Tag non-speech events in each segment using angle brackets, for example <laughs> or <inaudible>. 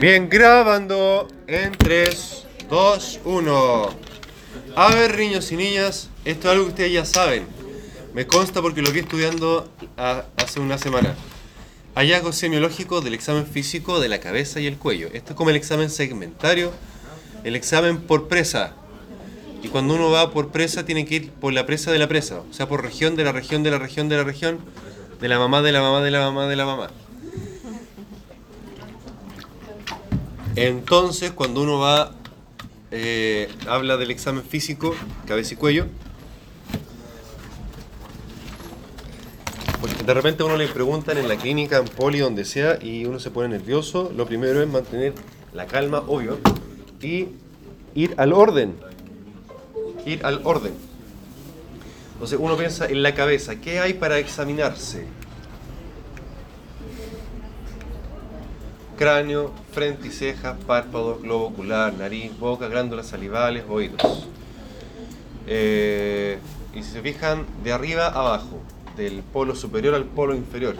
Bien, grabando en 3, 2, 1. A ver, niños y niñas, esto es algo que ustedes ya saben. Me consta porque lo vi estudiando a- hace una semana. Hallazgo semiológico del examen físico de la cabeza y el cuello. Esto es como el examen segmentario, el examen por presa. Y cuando uno va por presa, tiene que ir por la presa de la presa. O sea, por región de la región de la región de la región, de la mamá de la mamá de la mamá de la mamá. Entonces, cuando uno va, eh, habla del examen físico, cabeza y cuello, porque de repente uno le preguntan en la clínica, en poli, donde sea, y uno se pone nervioso, lo primero es mantener la calma, obvio, y ir al orden. Ir al orden. Entonces uno piensa en la cabeza, ¿qué hay para examinarse? Cráneo, frente y cejas, párpados, globo ocular, nariz, boca, glándulas salivales, oídos. Eh, y si se fijan, de arriba a abajo, del polo superior al polo inferior.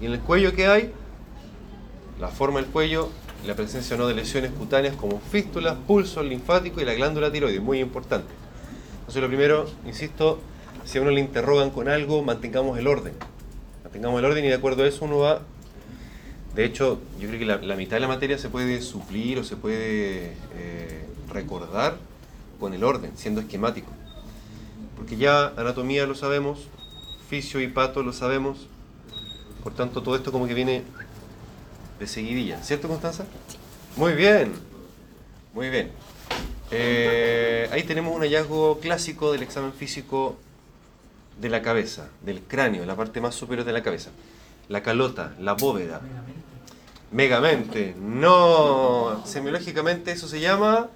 Y en el cuello, ¿qué hay? La forma del cuello, la presencia o no de lesiones cutáneas como fístulas, pulso linfático y la glándula tiroides, muy importante. Entonces, lo primero, insisto, si a uno le interrogan con algo, mantengamos el orden. Mantengamos el orden y de acuerdo a eso uno va de hecho, yo creo que la, la mitad de la materia se puede suplir o se puede eh, recordar con el orden, siendo esquemático. Porque ya anatomía lo sabemos, fisio y pato lo sabemos, por tanto todo esto como que viene de seguidilla. ¿Cierto, Constanza? Muy bien, muy bien. Eh, ahí tenemos un hallazgo clásico del examen físico de la cabeza, del cráneo, la parte más superior de la cabeza. La calota, la bóveda. Megamente. No. Semiológicamente eso se llama.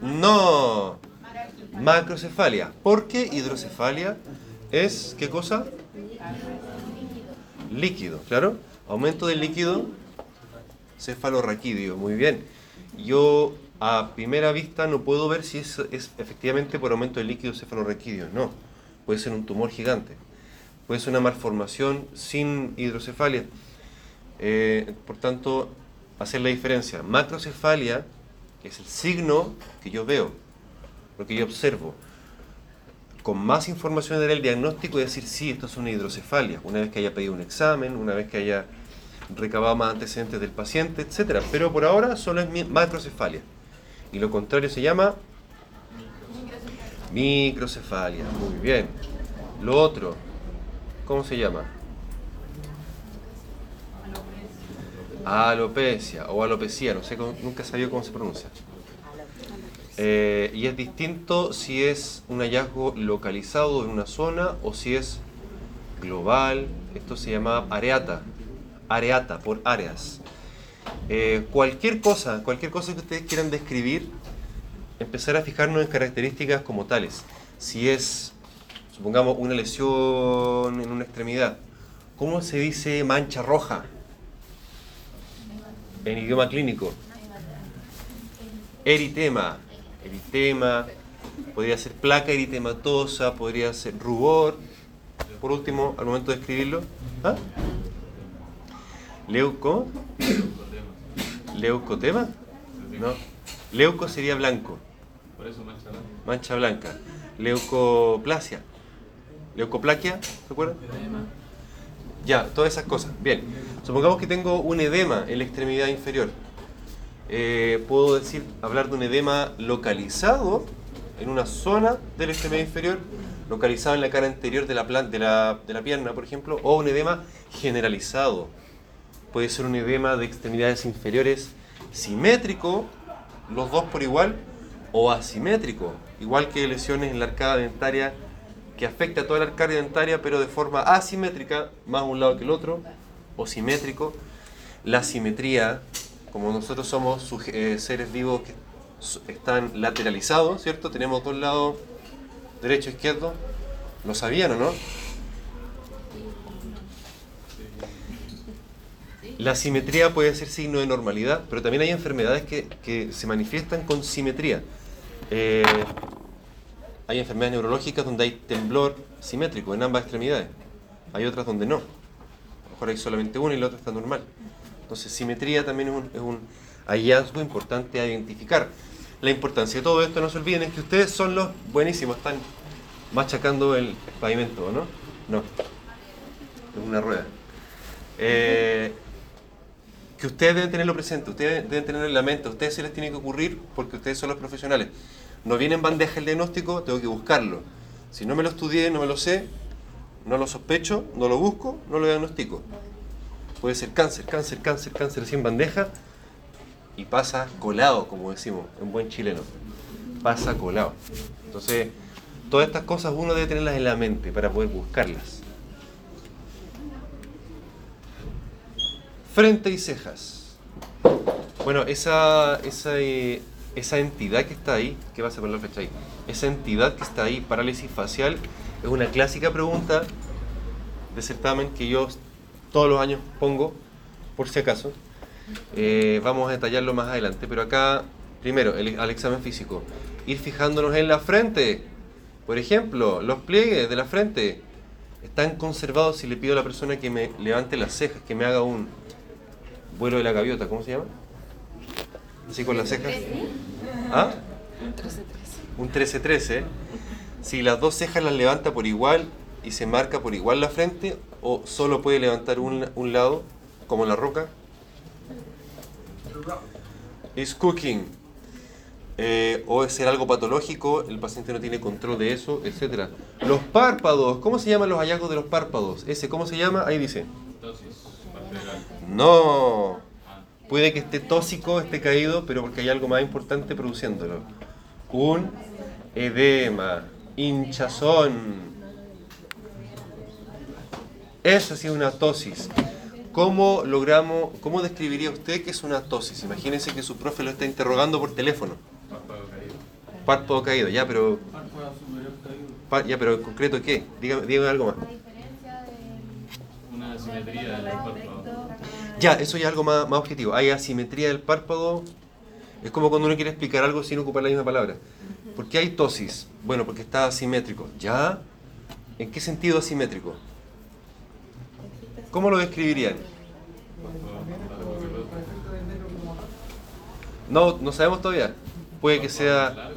No. Macrocefalia. Porque hidrocefalia es. ¿Qué cosa? Líquido, claro. Aumento del líquido cefalorraquídeo. Muy bien. Yo a primera vista no puedo ver si es, efectivamente por aumento del líquido cefalorraquídeo. No. Puede ser un tumor gigante. Puede ser una malformación sin hidrocefalia. Eh, por tanto, hacer la diferencia. Macrocefalia es el signo que yo veo, lo que yo observo. Con más información del el diagnóstico y decir, sí, esto es una hidrocefalia, una vez que haya pedido un examen, una vez que haya recabado más antecedentes del paciente, etc. Pero por ahora solo es macrocefalia. Y lo contrario se llama microcefalia. Muy bien. Lo otro, ¿cómo se llama? Alopecia o alopecia, no sé, nunca sabido cómo se pronuncia. Eh, y es distinto si es un hallazgo localizado en una zona o si es global. Esto se llama areata, areata por áreas. Eh, cualquier cosa, cualquier cosa que ustedes quieran describir, empezar a fijarnos en características como tales. Si es, supongamos, una lesión en una extremidad, ¿cómo se dice mancha roja? En idioma clínico. Eritema, eritema, podría ser placa eritematosa, podría ser rubor. Por último, al momento de escribirlo, ¿ah? Leuco, leucotema, no, leuco sería blanco, Por eso mancha blanca. mancha blanca, leucoplasia, leucoplaquia, ¿se acuerdan? Ya, todas esas cosas. Bien, supongamos que tengo un edema en la extremidad inferior. Eh, puedo decir, hablar de un edema localizado en una zona de la extremidad inferior, localizado en la cara anterior de la, de la, pierna, por ejemplo, o un edema generalizado. Puede ser un edema de extremidades inferiores simétrico, los dos por igual, o asimétrico, igual que lesiones en la arcada dentaria que afecta a toda la arcaria dentaria, pero de forma asimétrica, más un lado que el otro, o simétrico. La simetría, como nosotros somos eh, seres vivos que están lateralizados, ¿cierto? Tenemos dos lados, derecho e izquierdo. ¿Lo sabían o no? La simetría puede ser signo de normalidad, pero también hay enfermedades que, que se manifiestan con simetría. Eh, hay enfermedades neurológicas donde hay temblor simétrico en ambas extremidades. Hay otras donde no. Mejor hay solamente una y la otra está normal. Entonces, simetría también es un, hallazgo importante a identificar. La importancia de todo esto, no se olviden, es que ustedes son los buenísimos, están machacando el pavimento, ¿no? No, es una rueda. Eh, que ustedes deben tenerlo presente, ustedes deben tenerlo en la mente, ustedes se les tiene que ocurrir porque ustedes son los profesionales. No viene en bandeja el diagnóstico, tengo que buscarlo. Si no me lo estudié, no me lo sé, no lo sospecho, no lo busco, no lo diagnostico. Puede ser cáncer, cáncer, cáncer, cáncer en bandeja y pasa colado, como decimos en buen chileno. Pasa colado. Entonces, todas estas cosas uno debe tenerlas en la mente para poder buscarlas. Frente y cejas. Bueno, esa, esa, eh, esa entidad que está ahí, ¿qué pasa con la fecha ahí? Esa entidad que está ahí, parálisis facial, es una clásica pregunta de certamen que yo todos los años pongo, por si acaso. Eh, vamos a detallarlo más adelante, pero acá, primero, el, al examen físico, ir fijándonos en la frente. Por ejemplo, los pliegues de la frente están conservados si le pido a la persona que me levante las cejas, que me haga un vuelo de la gaviota, ¿cómo se llama? Así con las cejas. ¿Ah? Un 13-13. Si las dos cejas las levanta por igual y se marca por igual la frente, o solo puede levantar un, un lado, como la roca. Is cooking. Eh, o es ser algo patológico, el paciente no tiene control de eso, etc. Los párpados, ¿cómo se llaman los hallazgos de los párpados? Ese, ¿cómo se llama? Ahí dice. No. Puede que esté tóxico, esté caído, pero porque hay algo más importante produciéndolo. Un edema, hinchazón. Eso sí es una tosis. ¿Cómo logramos, cómo describiría usted que es una tosis? Imagínense que su profe lo está interrogando por teléfono. Párpado caído. Párpado caído, ya, pero, Párpado superior caído. ya, pero en concreto, ¿qué? Dígame, dígame algo más. La diferencia de Una asimetría del párpado. Ya, eso ya es algo más, más objetivo. Hay asimetría del párpado. Es como cuando uno quiere explicar algo sin ocupar la misma palabra. ¿Por qué hay tosis? Bueno, porque está asimétrico. ¿Ya? ¿En qué sentido asimétrico? ¿Cómo lo describirían? No, no sabemos todavía. Puede que sea...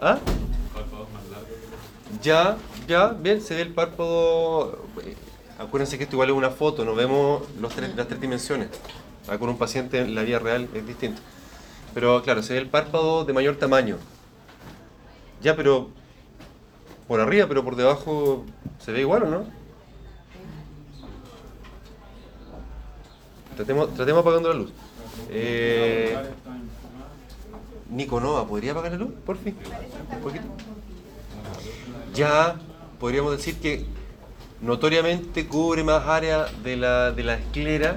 ¿Ah? Ya, ya, bien, se ve el párpado. Acuérdense que esto igual es una foto, no vemos los tres- las tres dimensiones. Ah, Con un paciente en la vida real es distinto. Pero claro, se ve el párpado de mayor tamaño. Ya, pero por arriba, pero por debajo se ve igual o no? Tratemos, tratemos apagando la luz. Eh, Nico Nova, ¿podría apagar la luz? Por fin. Ya podríamos decir que notoriamente cubre más área de la, de la esclera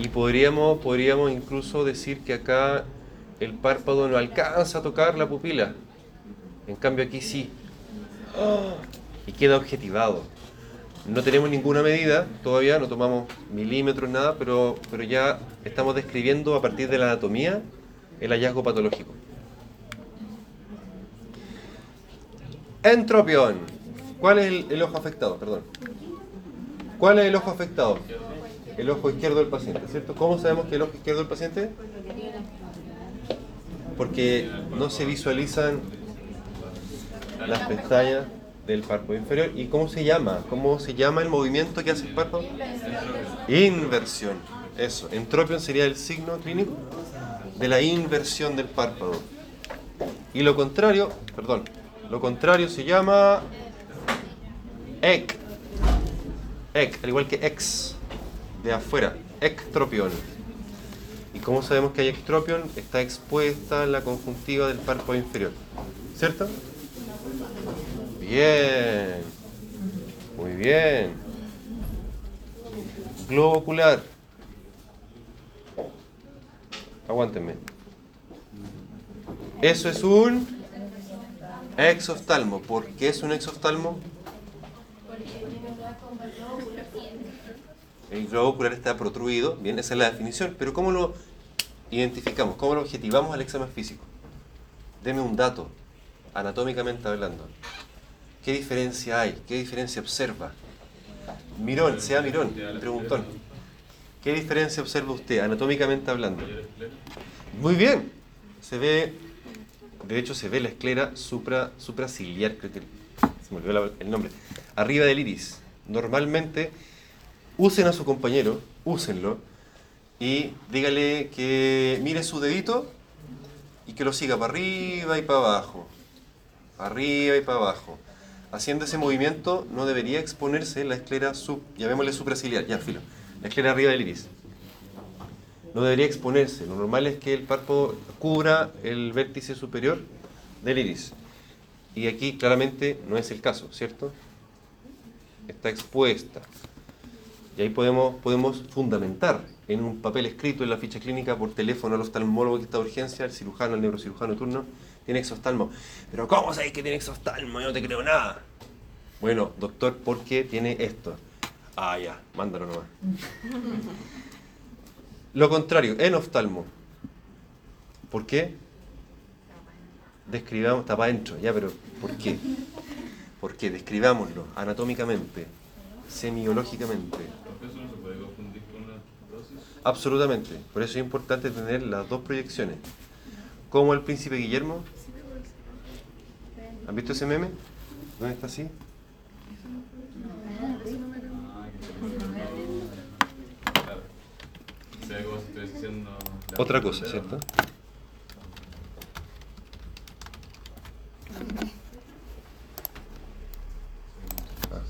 y podríamos, podríamos incluso decir que acá el párpado no alcanza a tocar la pupila. En cambio aquí sí. <gasps> Y queda objetivado. No tenemos ninguna medida, todavía no tomamos milímetros, nada, pero, pero ya estamos describiendo a partir de la anatomía el hallazgo patológico. Entropión. ¿Cuál es el, el ojo afectado? Perdón. ¿Cuál es el ojo afectado? El ojo izquierdo del paciente, ¿cierto? ¿Cómo sabemos que el ojo izquierdo del paciente? Porque no se visualizan las pestañas del párpado inferior. ¿Y cómo se llama? ¿Cómo se llama el movimiento que hace el párpado? Inversión. Eso. Entropión sería el signo clínico de la inversión del párpado. Y lo contrario, perdón, lo contrario se llama ec. Ec, al igual que ex, de afuera, ectropión. ¿Y cómo sabemos que hay ectropión? Está expuesta la conjuntiva del párpado inferior. ¿Cierto? Bien. Muy bien. Globo ocular. Aguántenme. Eso es un exoftalmo. ¿Por qué es un exoftalmo? El globo ocular está protruido, bien, esa es la definición, pero ¿cómo lo identificamos? ¿Cómo lo objetivamos al examen físico? Deme un dato, anatómicamente hablando. ¿Qué diferencia hay? ¿Qué diferencia observa? Mirón, sea Mirón, preguntón. ¿Qué diferencia observa usted anatómicamente hablando? Muy bien. Se ve, de hecho se ve la esclera supra, supraciliar, creo que se me olvidó el nombre, arriba del iris. Normalmente usen a su compañero, úsenlo, y dígale que mire su dedito y que lo siga para arriba y para abajo. Arriba y para abajo. Haciendo ese movimiento no debería exponerse la esclera sub, llamémosle supraciliar, ya filo, la esclera arriba del iris no debería exponerse. Lo normal es que el párpado cubra el vértice superior del iris. Y aquí claramente no es el caso, ¿cierto? Está expuesta. Y ahí podemos, podemos fundamentar en un papel escrito en la ficha clínica por teléfono al oftalmólogo que está de urgencia, al cirujano, al neurocirujano de turno, tiene exoftalmo. Pero ¿cómo sabéis que tiene exoftalmo? Yo no te creo nada. Bueno, doctor, ¿por qué tiene esto? Ah, ya, mándalo nomás. <laughs> Lo contrario, en oftalmo. ¿Por qué? Describamos, está para adentro, ya, pero ¿por qué? ¿Por qué? Describámoslo anatómicamente, semiológicamente. Eso no se puede confundir con una dosis. Absolutamente. Por eso es importante tener las dos proyecciones. Como el príncipe Guillermo. ¿Han visto ese meme? ¿Dónde está así? Otra cosa, ¿cierto? Ah.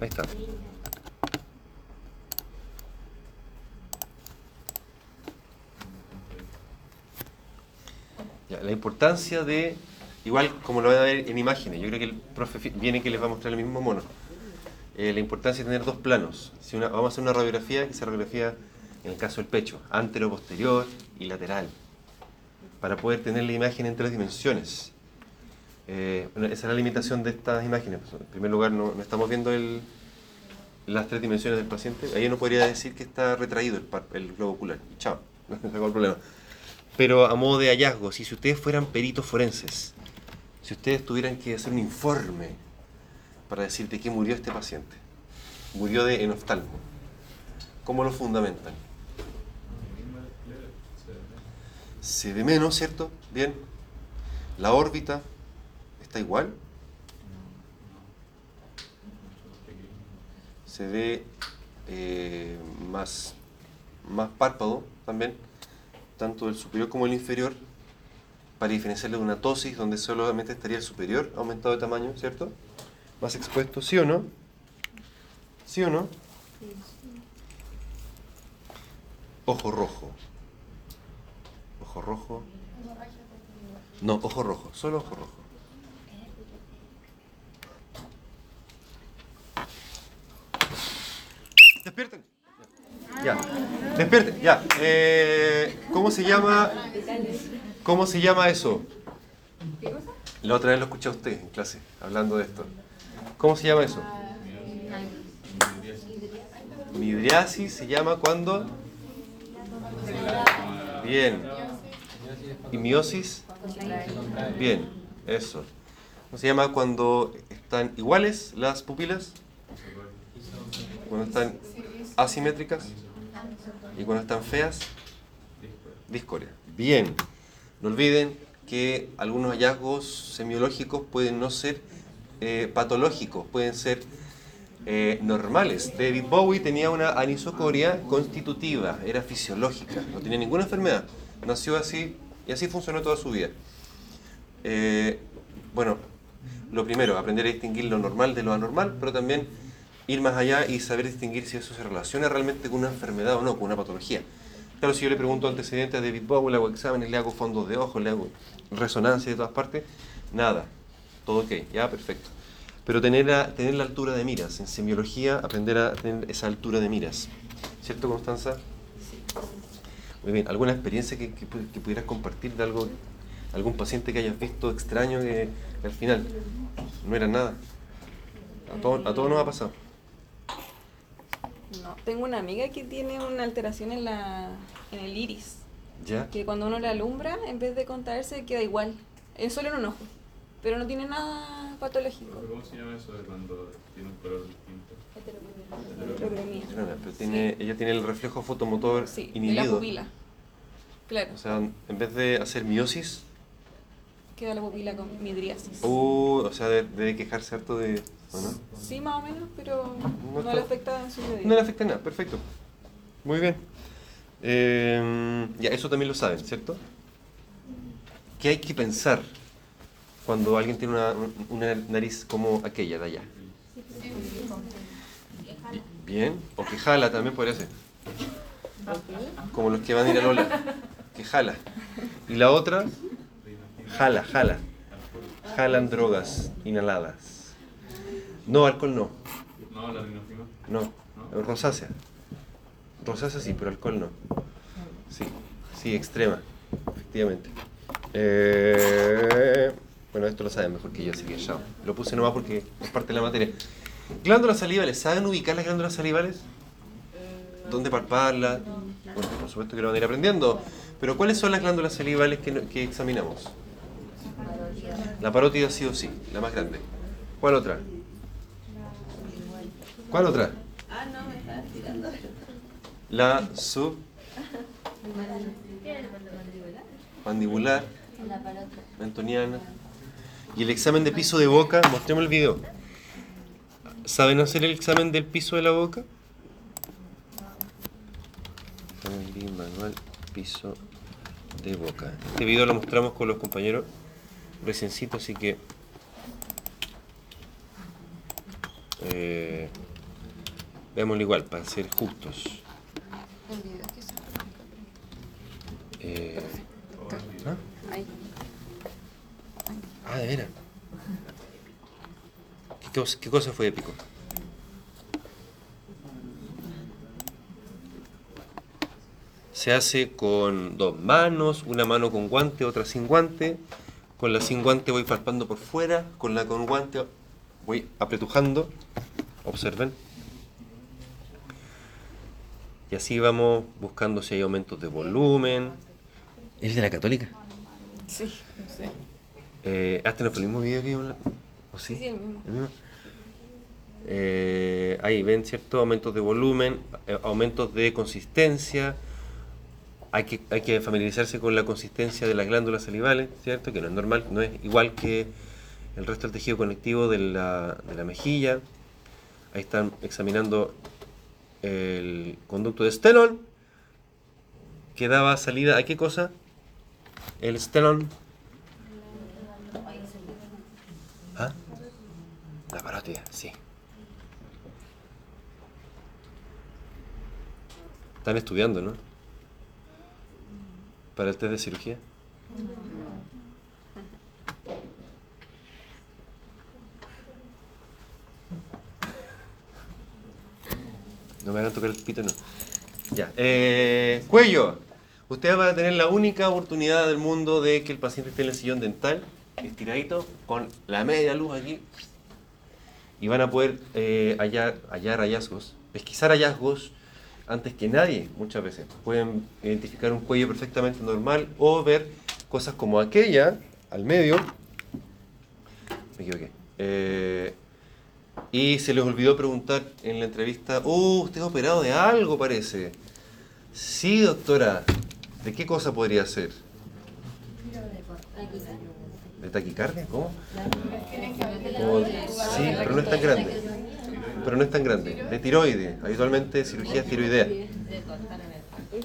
Ahí está. Ya, la importancia de, igual como lo van a ver en imágenes, yo creo que el profe viene que les va a mostrar el mismo mono. Eh, la importancia de tener dos planos. Si una- vamos a hacer una radiografía, que sea radiografía, en el caso del pecho, antero, posterior y lateral, para poder tener la imagen en tres dimensiones. Eh, bueno, esa es la limitación de estas imágenes. Pues, En primer lugar, no, estamos viendo el- las tres dimensiones del paciente. Ahí uno podría decir que está retraído el, par- el globo ocular. Chao, <laughs> no se el problema. Pero a modo de hallazgo, si ustedes fueran peritos forenses, si ustedes tuvieran que hacer un informe para decir de qué murió este paciente, murió de enoftalmo, ¿cómo lo fundamentan? Se ve menos, ¿cierto? Bien. La órbita está igual. Se ve eh, más, más párpado también, tanto el superior como el inferior, para diferenciarle de una tosis donde solamente estaría el superior aumentado de tamaño, ¿cierto? Más expuesto, ¿sí o no? ¿Sí o no? Ojo rojo. Ojo rojo. No, ojo rojo, solo ojo rojo. Despierten. Ya, despierten, ya. Eh, ¿Cómo se llama? ¿Cómo se llama eso? La otra vez lo escuché a usted en clase, hablando de esto. ¿Cómo se llama eso? Midriasis se llama cuando. Bien. ¿Y miosis? Bien, eso. ¿Cómo se llama cuando están iguales las pupilas? Cuando están asimétricas y cuando están feas, discoria. Bien. No olviden que algunos hallazgos semiológicos pueden no ser eh, patológicos, pueden ser eh, normales. David Bowie tenía una anisocoria constitutiva, era fisiológica, no tenía ninguna enfermedad. Nació así y así funcionó toda su vida. Eh, bueno, lo primero, aprender a distinguir lo normal de lo anormal, pero también ir más allá y saber distinguir si eso se relaciona realmente con una enfermedad o no, con una patología. Claro, si yo le pregunto antecedentes a David Bowie, le hago exámenes, le hago fondos de ojos, le hago resonancia de todas partes, nada, todo ok, ya perfecto. Pero tener, a- tener la altura de miras, en semiología aprender a tener esa altura de miras. ¿Cierto, Constanza? Muy bien, ¿alguna experiencia que, que pu- que pudieras compartir de algo, algún paciente que hayas visto extraño que, que al final no era nada? A todos todos nos ha pasado. No, tengo una amiga que tiene una alteración en, la, en el iris, ¿Ya? que cuando uno la alumbra, en vez de contraerse, queda igual. Es solo en un ojo, pero no tiene nada patológico. ¿Cómo se llama eso de cuando tiene un color distinto? Tenía. Pero tiene, ella tiene el reflejo fotomotor Sí, de la inhibido. pupila. Claro, O sea, en vez de hacer miosis, queda la pupila con midriasis. uh, o sea, de- debe quejarse harto de... ¿o no? Sí, más o menos, pero No no, le afecta en su No medida. le afecta nada, perfecto. Muy bien. Eh, ya, eso también lo saben, ¿cierto? ¿Qué hay que pensar cuando alguien tiene una, una nariz como aquella de allá? Bien, o que jala también podría ser. Como los que van a ir a Lola, que jala. Y la otra, jala, jala. Jalan drogas inhaladas. No, alcohol no. No, la rinofima. No, rosácea. Rosácea sí, pero alcohol no. Sí, sí, extrema, efectivamente. Eh, bueno, esto lo saben mejor que yo, así que ya. Lo puse nomás porque es parte de la materia. Glándulas salivales, ¿saben ubicar las glándulas salivales? ¿Dónde palparlas? Bueno, por supuesto que lo van a ir aprendiendo. Pero ¿cuáles son las glándulas salivales que, que examinamos? La parótida sí o sí, la más grande. ¿Cuál otra? ¿Cuál otra? Ah, no, me estás tirando. La sub mandibular, mentoniana. Y el examen de piso de boca, mostremos el video. ¿Saben hacer el examen del piso de la boca? Bimanual, piso de boca. Este video lo mostramos con los compañeros reciencito, así que eh, veámoslo igual para ser justos. Eh, ¿ah? Ah, de veras. ¿Qué cosa, qué cosa fue épico? Se hace con dos manos, una mano con guante, otra sin guante. Con la sin guante voy palpando por fuera, con la con guante voy apretujando. Observen. Y así vamos buscando si hay aumentos de volumen. ¿Es de la católica? Sí, no sé. Eh, ¿Hasta no fue el mismo video que yo? ¿O sí? Sí, sí, el mismo. ¿El mismo? Eh, ahí ven, ¿cierto? Aumentos de volumen, eh, aumentos de consistencia. Hay que, hay que familiarizarse con la consistencia de las glándulas salivales, ¿cierto? Que no es normal, no es igual que el resto del tejido conectivo de la, de la mejilla. Ahí están examinando el conducto de Stellon, que daba salida a qué cosa? El Stellon. ¿Ah? La parótida, sí. Están estudiando, ¿no? Para el test de cirugía. Me hagan tocar el pito, no. Ya. Eh, cuello. Ustedes van a tener la única oportunidad del mundo de que el paciente esté en el sillón dental, estiradito, con la media luz aquí. Y van a poder eh, hallar, hallar hallazgos, pesquisar hallazgos antes que nadie, muchas veces. Pueden identificar un cuello perfectamente normal o ver cosas como aquella, al medio. Me equivoqué. Eh, y se les olvidó preguntar en la entrevista, oh, usted ha operado de algo, parece. Sí, doctora. ¿De qué cosa podría ser? ¿De taquicardia? ¿Cómo? Sí, pero no es tan grande. Pero no es tan grande. De tiroides, habitualmente cirugía tiroidea.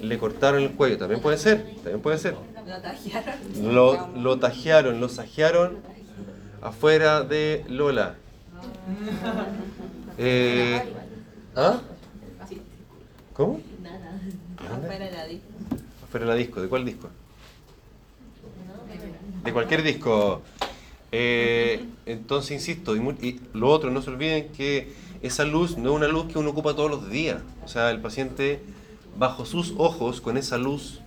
Le cortaron el cuello, también puede ser, también puede ser. Lo, lo tajearon, lo sajearon afuera de Lola. Eh, ¿Ah? ¿Cómo? ¿Dónde? Afuera de la disco, ¿de cuál disco? De cualquier disco. Eh, entonces, insisto, y, y lo otro, no se olviden que esa luz no es una luz que uno ocupa todos los días. O sea, el paciente, bajo sus ojos, con esa luz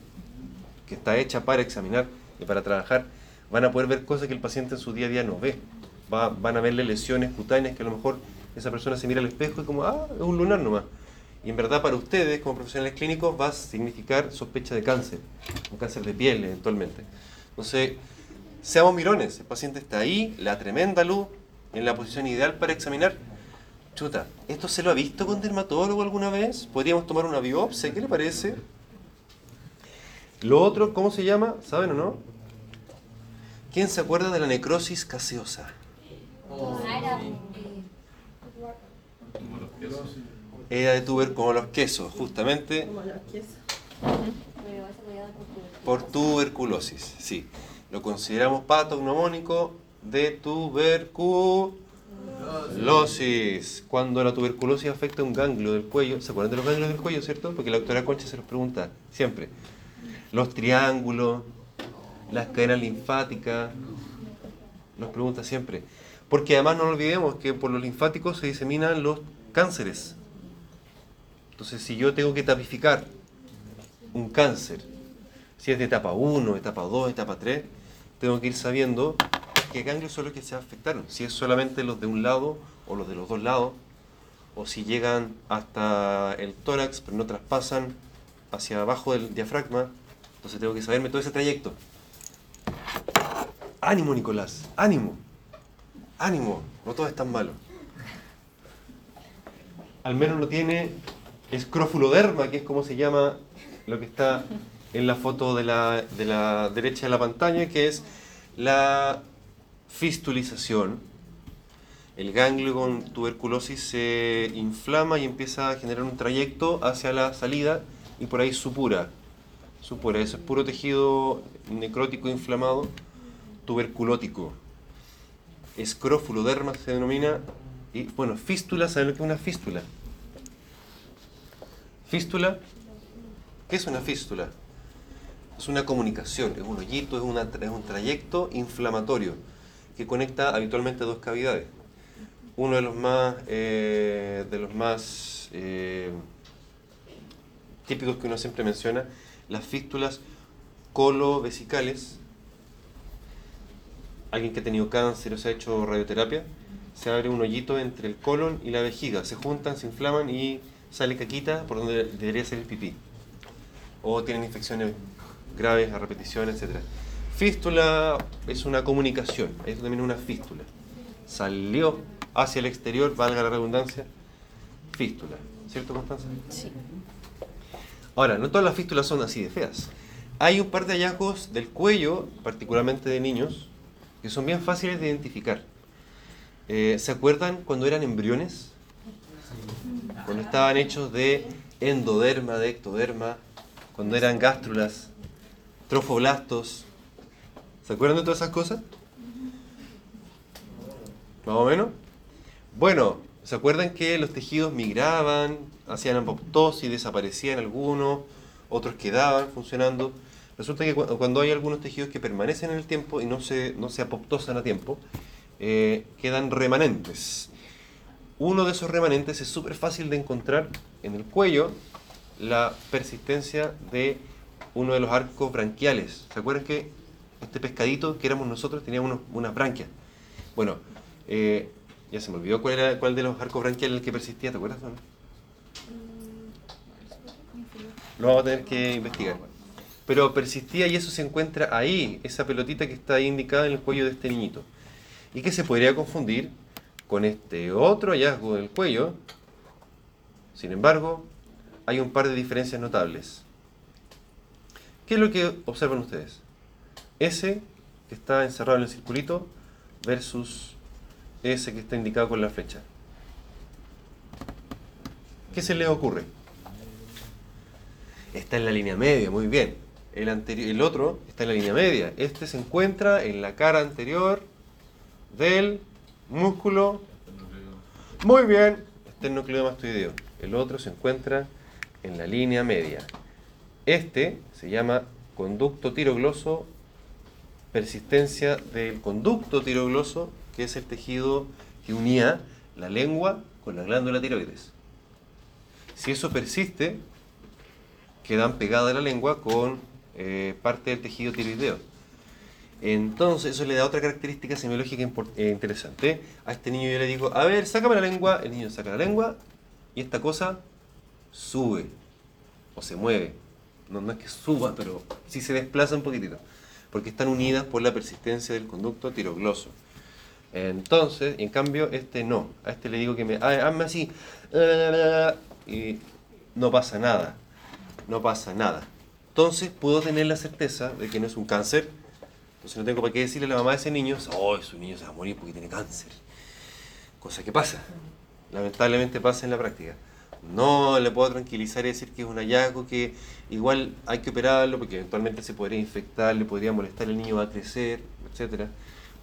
que está hecha para examinar y para trabajar, van a poder ver cosas que el paciente en su día a día no ve. Va- van a verle lesiones cutáneas que a lo mejor esa persona se mira al espejo y como, ah, es un lunar nomás. Y en verdad para ustedes, como profesionales clínicos, va a significar sospecha de cáncer, un cáncer de piel eventualmente. Entonces, seamos mirones, el paciente está ahí, la tremenda luz, en la posición ideal para examinar. Chuta, ¿esto se lo ha visto con dermatólogo alguna vez? ¿Podríamos tomar una biopsia? ¿Qué le parece? Lo otro, ¿cómo se llama? ¿Saben o no? ¿Quién se acuerda de la necrosis caseosa? Era, Como los quesos. Era de tuber como los quesos, justamente por tuberculosis. Sí, lo consideramos pato gnomónico de tuberculosis. Cuando la tuberculosis afecta un ganglio del cuello, ¿se acuerdan de los ganglios del cuello, cierto? Porque la doctora Concha se los pregunta siempre. Los triángulos, las cadenas linfáticas, nos pregunta siempre. Porque además no olvidemos que por los linfáticos se diseminan los cánceres. Entonces, si yo tengo que tapificar un cáncer, si es de etapa 1, etapa 2, etapa 3, tengo que ir sabiendo qué ganglios son los que se afectaron. Si es solamente los de un lado o los de los dos lados, o si llegan hasta el tórax pero no traspasan hacia abajo del diafragma, entonces tengo que saberme todo ese trayecto. Ánimo, Nicolás, ánimo, ánimo, no todo es tan malo. Al menos no tiene escrofuloderma, que es como se llama lo que está en la foto de la, de la derecha de la pantalla, que es la fistulización. El ganglio con tuberculosis se inflama y empieza a generar un trayecto hacia la salida y por ahí supura. Supura, eso es puro tejido necrótico inflamado, tuberculótico. Escrofuloderma se denomina. Y bueno, fístula, ¿saben lo que es una fístula? Fístula, ¿qué es una fístula? Es una comunicación, es un hoyito, es, una, es un trayecto inflamatorio que conecta habitualmente dos cavidades. Uno de los más, eh, de los más eh, típicos que uno siempre menciona, las fístulas colovesicales. Alguien que ha tenido cáncer o se ha hecho radioterapia, se abre un hoyito entre el colon y la vejiga, se juntan, se inflaman y sale caquita por donde debería ser el pipí. O tienen infecciones graves a repetición, etc. Fístula es una comunicación, eso también es una fístula. Salió hacia el exterior, valga la redundancia, fístula. ¿Cierto, Constanza? Sí. Ahora, no todas las fístulas son así de feas. Hay un par de hallazgos del cuello, particularmente de niños, que son bien fáciles de identificar. Eh, ¿Se acuerdan cuando eran embriones? Cuando estaban hechos de endoderma, de ectoderma, cuando eran gástrulas, trofoblastos. ¿Se acuerdan de todas esas cosas? ¿Más o menos? Bueno, ¿se acuerdan que los tejidos migraban, hacían apoptosis, desaparecían algunos, otros quedaban funcionando? Resulta que cu- cuando hay algunos tejidos que permanecen en el tiempo y no se, no se apoptosan a tiempo, eh, quedan remanentes. Uno de esos remanentes es súper fácil de encontrar en el cuello, la persistencia de uno de los arcos branquiales. ¿Se acuerdan que este pescadito que éramos nosotros tenía unos, unas branquias? Bueno, eh, ya se me olvidó cuál era cuál de los arcos branquiales el que persistía, ¿te acuerdas? Dana? Lo vamos a tener que investigar. Pero persistía y eso se encuentra ahí, esa pelotita que está ahí indicada en el cuello de este niñito. Y que se podría confundir con este otro hallazgo del cuello. Sin embargo, hay un par de diferencias notables. ¿Qué es lo que observan ustedes? Ese que está encerrado en el circulito versus ese que está indicado con la flecha. ¿Qué se les ocurre? Está en la línea media, muy bien. El, anterior, el otro está en la línea media. Este se encuentra en la cara anterior del músculo. Muy bien. Esternocleidomastoideo. El otro se encuentra en la línea media. Este se llama conducto tirogloso, persistencia del conducto tirogloso, que es el tejido que unía la lengua con la glándula tiroides. Si eso persiste, quedan pegadas la lengua con eh, parte del tejido tiroideo. Entonces, eso le da otra característica semiológica eh, interesante. A este niño yo le digo, a ver, sácame la lengua. El niño saca la lengua y esta cosa sube o se mueve. No, no es que suba, pero sí se desplaza un poquitito. Porque están unidas por la persistencia del conducto tirogloso. Entonces, en cambio, este no. A este le digo que me ah, hazme así. Y no pasa nada. No pasa nada. Entonces, puedo tener la certeza de que no es un cáncer. Entonces, no tengo para qué decirle a la mamá de ese niño, oh, su niño se va a morir porque tiene cáncer. Cosa que pasa. Lamentablemente pasa en la práctica. No le puedo tranquilizar y decir que es un hallazgo que igual hay que operarlo porque eventualmente se podría infectar, le podría molestar, el niño va a crecer, etcétera,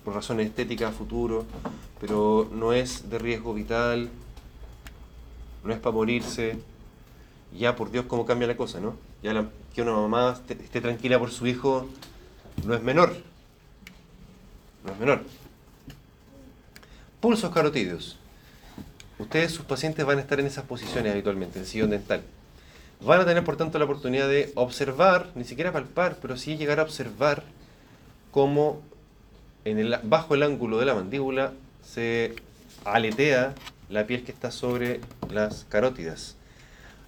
por razones estéticas futuro, pero no es de riesgo vital, no es para morirse. Ya por Dios cómo cambia la cosa, ¿no? Que una mamá esté, tranquila por su hijo no es menor. No es menor. Pulsos carotídeos. Ustedes, sus pacientes, van a estar en esas posiciones habitualmente, en sillón dental. Van a tener, por tanto, la oportunidad de observar, ni siquiera palpar, pero sí llegar a observar cómo bajo el ángulo de la mandíbula se aletea la piel que está sobre las carótidas.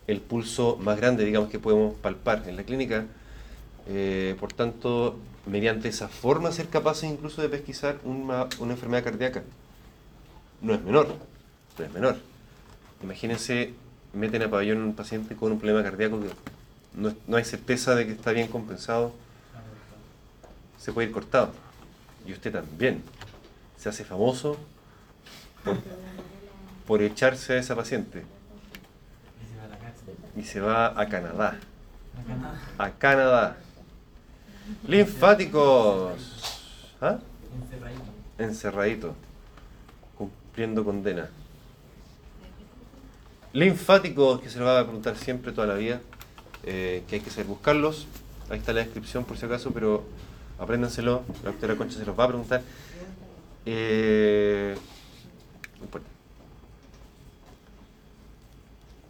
El pulso más grande, digamos, que podemos palpar en la clínica. Eh, por tanto, mediante esa forma, ser capaces incluso de pesquisar una, enfermedad cardíaca. No es menor, no es menor. Imagínense, meten a pabellón un paciente con un problema cardíaco que no, no hay certeza de que está bien compensado, se puede ir cortado. Y usted también se hace famoso por echarse a esa paciente y se va a Canadá. A Canadá. Linfáticos. ¿Ah? Encerradito. Cumpliendo condena. Linfáticos, que se lo va a preguntar siempre toda la vida. eh, que hay que saber buscarlos. Ahí está la descripción por si acaso, pero apréndanselo. La doctora Concha se los va a preguntar. Eh, no importa.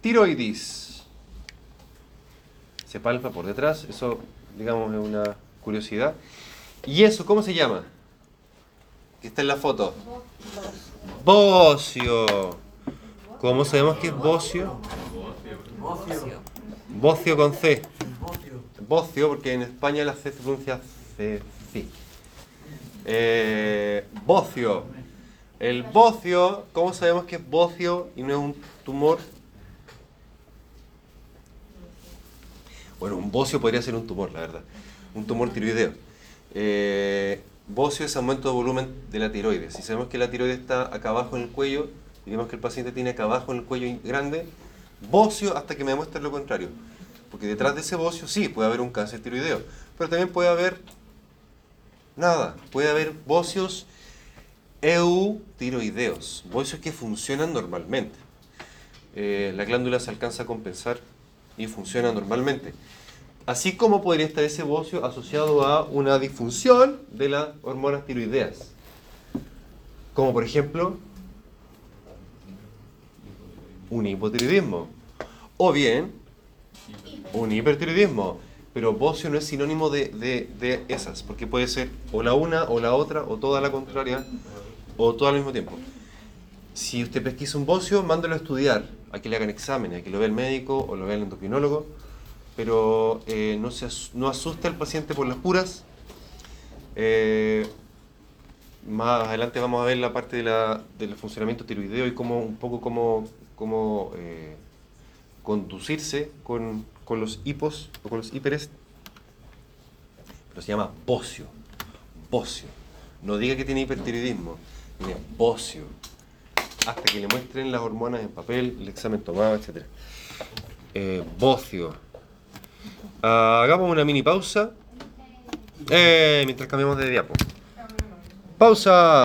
Tiroides. Palpa por detrás, eso digamos es una curiosidad. ¿Y eso cómo se llama? Que está en la foto. Bocio. ¿Cómo sabemos que es bocio? Bocio con C. Bocio, porque en España la C se pronuncia C. sí. Eh, bocio. El bocio, ¿cómo sabemos que es bocio y no es un tumor? Bueno, un bocio podría ser un tumor, la verdad. Un tumor tiroideo. Eh, bocio es aumento de volumen de la tiroides. Si sabemos que la tiroides está acá abajo en el cuello, digamos que el paciente tiene acá abajo en el cuello grande, bocio hasta que me demuestre lo contrario. Porque detrás de ese bocio sí puede haber un cáncer tiroideo, pero también puede haber nada. Puede haber bocios eutiroideos, bocios que funcionan normalmente. Eh, la glándula se alcanza a compensar y funciona normalmente. Así como podría estar ese bocio asociado a una disfunción de las hormonas tiroideas. Como por ejemplo, un hipotiroidismo. O bien, un hipertiroidismo. Pero bocio no es sinónimo de, de- esas, porque puede ser o la una o la otra, o toda la contraria, o todo al mismo tiempo. Si usted pesquisa un bocio, mándelo a estudiar, a que le hagan exámenes, a que lo vea el médico o lo vea el endocrinólogo, pero eh, no, se no asuste al paciente por las puras. Eh, más adelante vamos a ver la parte de la- del funcionamiento tiroideo y cómo un poco cómo, cómo eh, conducirse con, con los hipos o con los hiperes. Pero se llama bocio. Bocio. No diga que tiene hipertiroidismo, tiene bocio. Hasta que le muestren las hormonas en papel, el examen tomado, etc. Eh, bocio. Hagamos una mini pausa. Eh, mientras cambiamos de diapo. Pausa.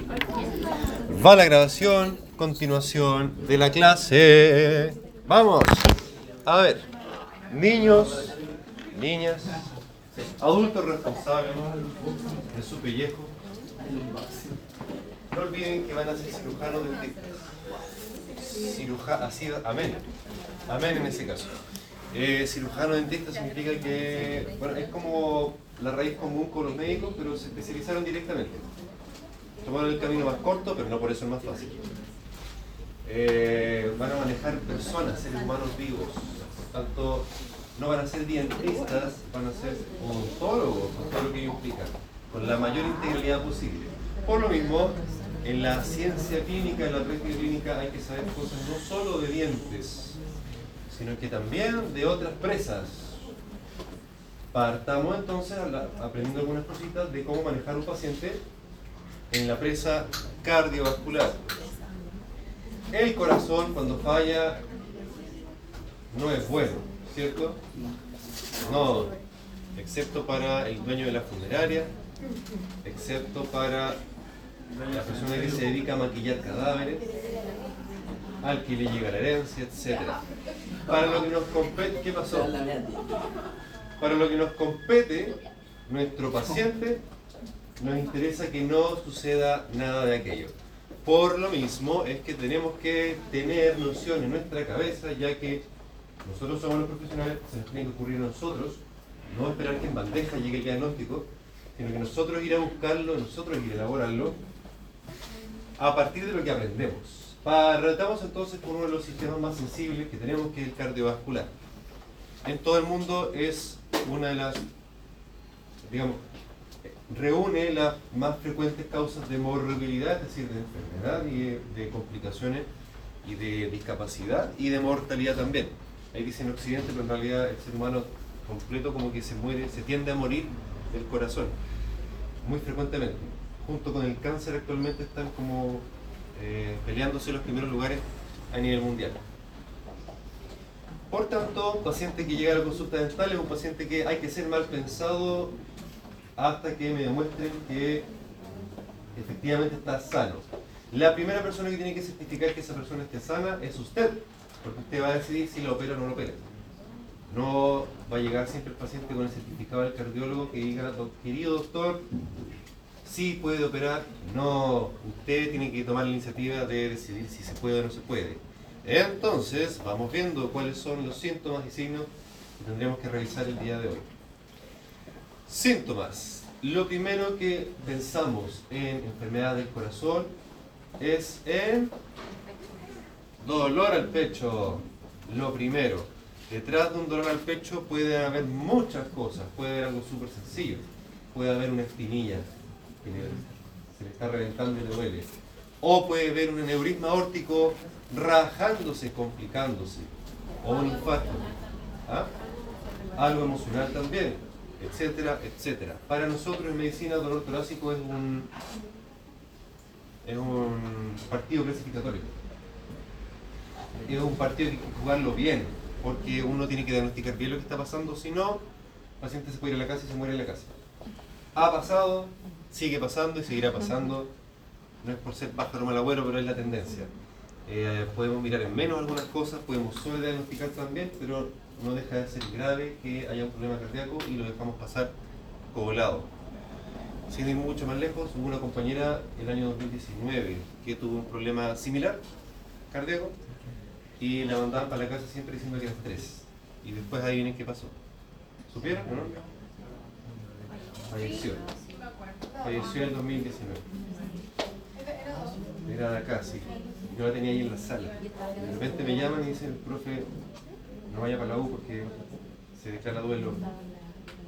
Va la grabación, continuación de la clase. Vamos. A ver, niños, niñas, adultos responsables de su pellejo. No olviden que van a ser cirujanos dentistas. Ciruja, así, amén. Amén en ese caso. Eh, cirujano dentista significa que bueno, es como la raíz común con los médicos, pero se especializaron directamente. Tomaron el camino más corto, pero no por eso es más fácil. Eh, van a manejar personas, seres humanos vivos. Tanto, no van a ser dentistas, van a ser odontólogos, con todo lo que ello implica, con la mayor integralidad posible. Por lo mismo, En la ciencia clínica, en la práctica clínica, hay que saber cosas no solo de dientes, sino que también de otras presas. Partamos entonces aprendiendo algunas cositas de cómo manejar un paciente en la presa cardiovascular. El corazón cuando falla no es bueno, ¿cierto? No, excepto para el dueño de la funeraria, excepto para la persona que se dedica a maquillar cadáveres, al que le llega la herencia, etc. Para lo que nos compete, ¿qué pasó? Para lo que nos compete, nuestro paciente, nos interesa que no suceda nada de aquello. Por lo mismo es que tenemos que tener noción en nuestra cabeza, ya que nosotros somos los profesionales, se nos tiene que ocurrir a nosotros, no esperar que en bandeja llegue el diagnóstico, sino que nosotros ir a buscarlo, nosotros ir a elaborarlo, a partir de lo que aprendemos. Partamos entonces por uno de los sistemas más sensibles que tenemos, que es el cardiovascular. En todo el mundo es una de las, digamos, reúne las más frecuentes causas de morbilidad, es decir, de enfermedad y de, complicaciones y de discapacidad y de mortalidad también. Ahí dice en Occidente, pero en realidad el ser humano completo como que se muere, se tiende a morir del corazón, muy frecuentemente. Junto con el cáncer actualmente están como eh, peleándose los primeros lugares a nivel mundial. Por tanto, un paciente que llega a la consulta dental es un paciente que hay que ser mal pensado hasta que me demuestren que efectivamente está sano. La primera persona que tiene que certificar que esa persona esté sana es usted, porque usted va a decidir si lo opera o no lo opera. No va a llegar siempre el paciente con el certificado del cardiólogo que diga, "Doc- querido doctor, sí puede operar. No, usted tiene que tomar la iniciativa de decidir si se puede o no se puede. Entonces, vamos viendo cuáles son los síntomas y signos que tendremos que revisar el día de hoy. Síntomas. Lo primero que pensamos en enfermedad del corazón es en dolor al pecho. Lo primero. Detrás de un dolor al pecho puede haber muchas cosas. Puede haber algo súper sencillo. Puede haber una espinilla se le está reventando y le duele. O puede haber un aneurisma aórtico rajándose, complicándose. O un infarto. ¿Ah? Algo emocional también, etcétera, etcétera. Para nosotros en medicina, dolor torácico es un, es un partido clasificatorio. Es un partido que hay que jugarlo bien, porque uno tiene que diagnosticar bien lo que está pasando, si no, el paciente se puede ir a la casa y se muere en la casa. Ha pasado, sigue pasando y seguirá pasando. No es por ser pájaro mal agüero, pero es la tendencia. Eh, podemos mirar en menos algunas cosas, podemos solo diagnosticar también, pero no deja de ser grave que haya un problema cardíaco y lo dejamos pasar colado. Sin ir mucho más lejos, hubo una compañera el año 2019 que tuvo un problema similar cardíaco y la mandaban para la casa siempre diciendo que era estrés. Y después ahí viene qué pasó. ¿Supieron o no? Falleció. Falleció en el 2019. Era de acá, sí. Yo la tenía ahí en la sala. De repente me llaman y dicen, profe, no vaya para la U porque se declara duelo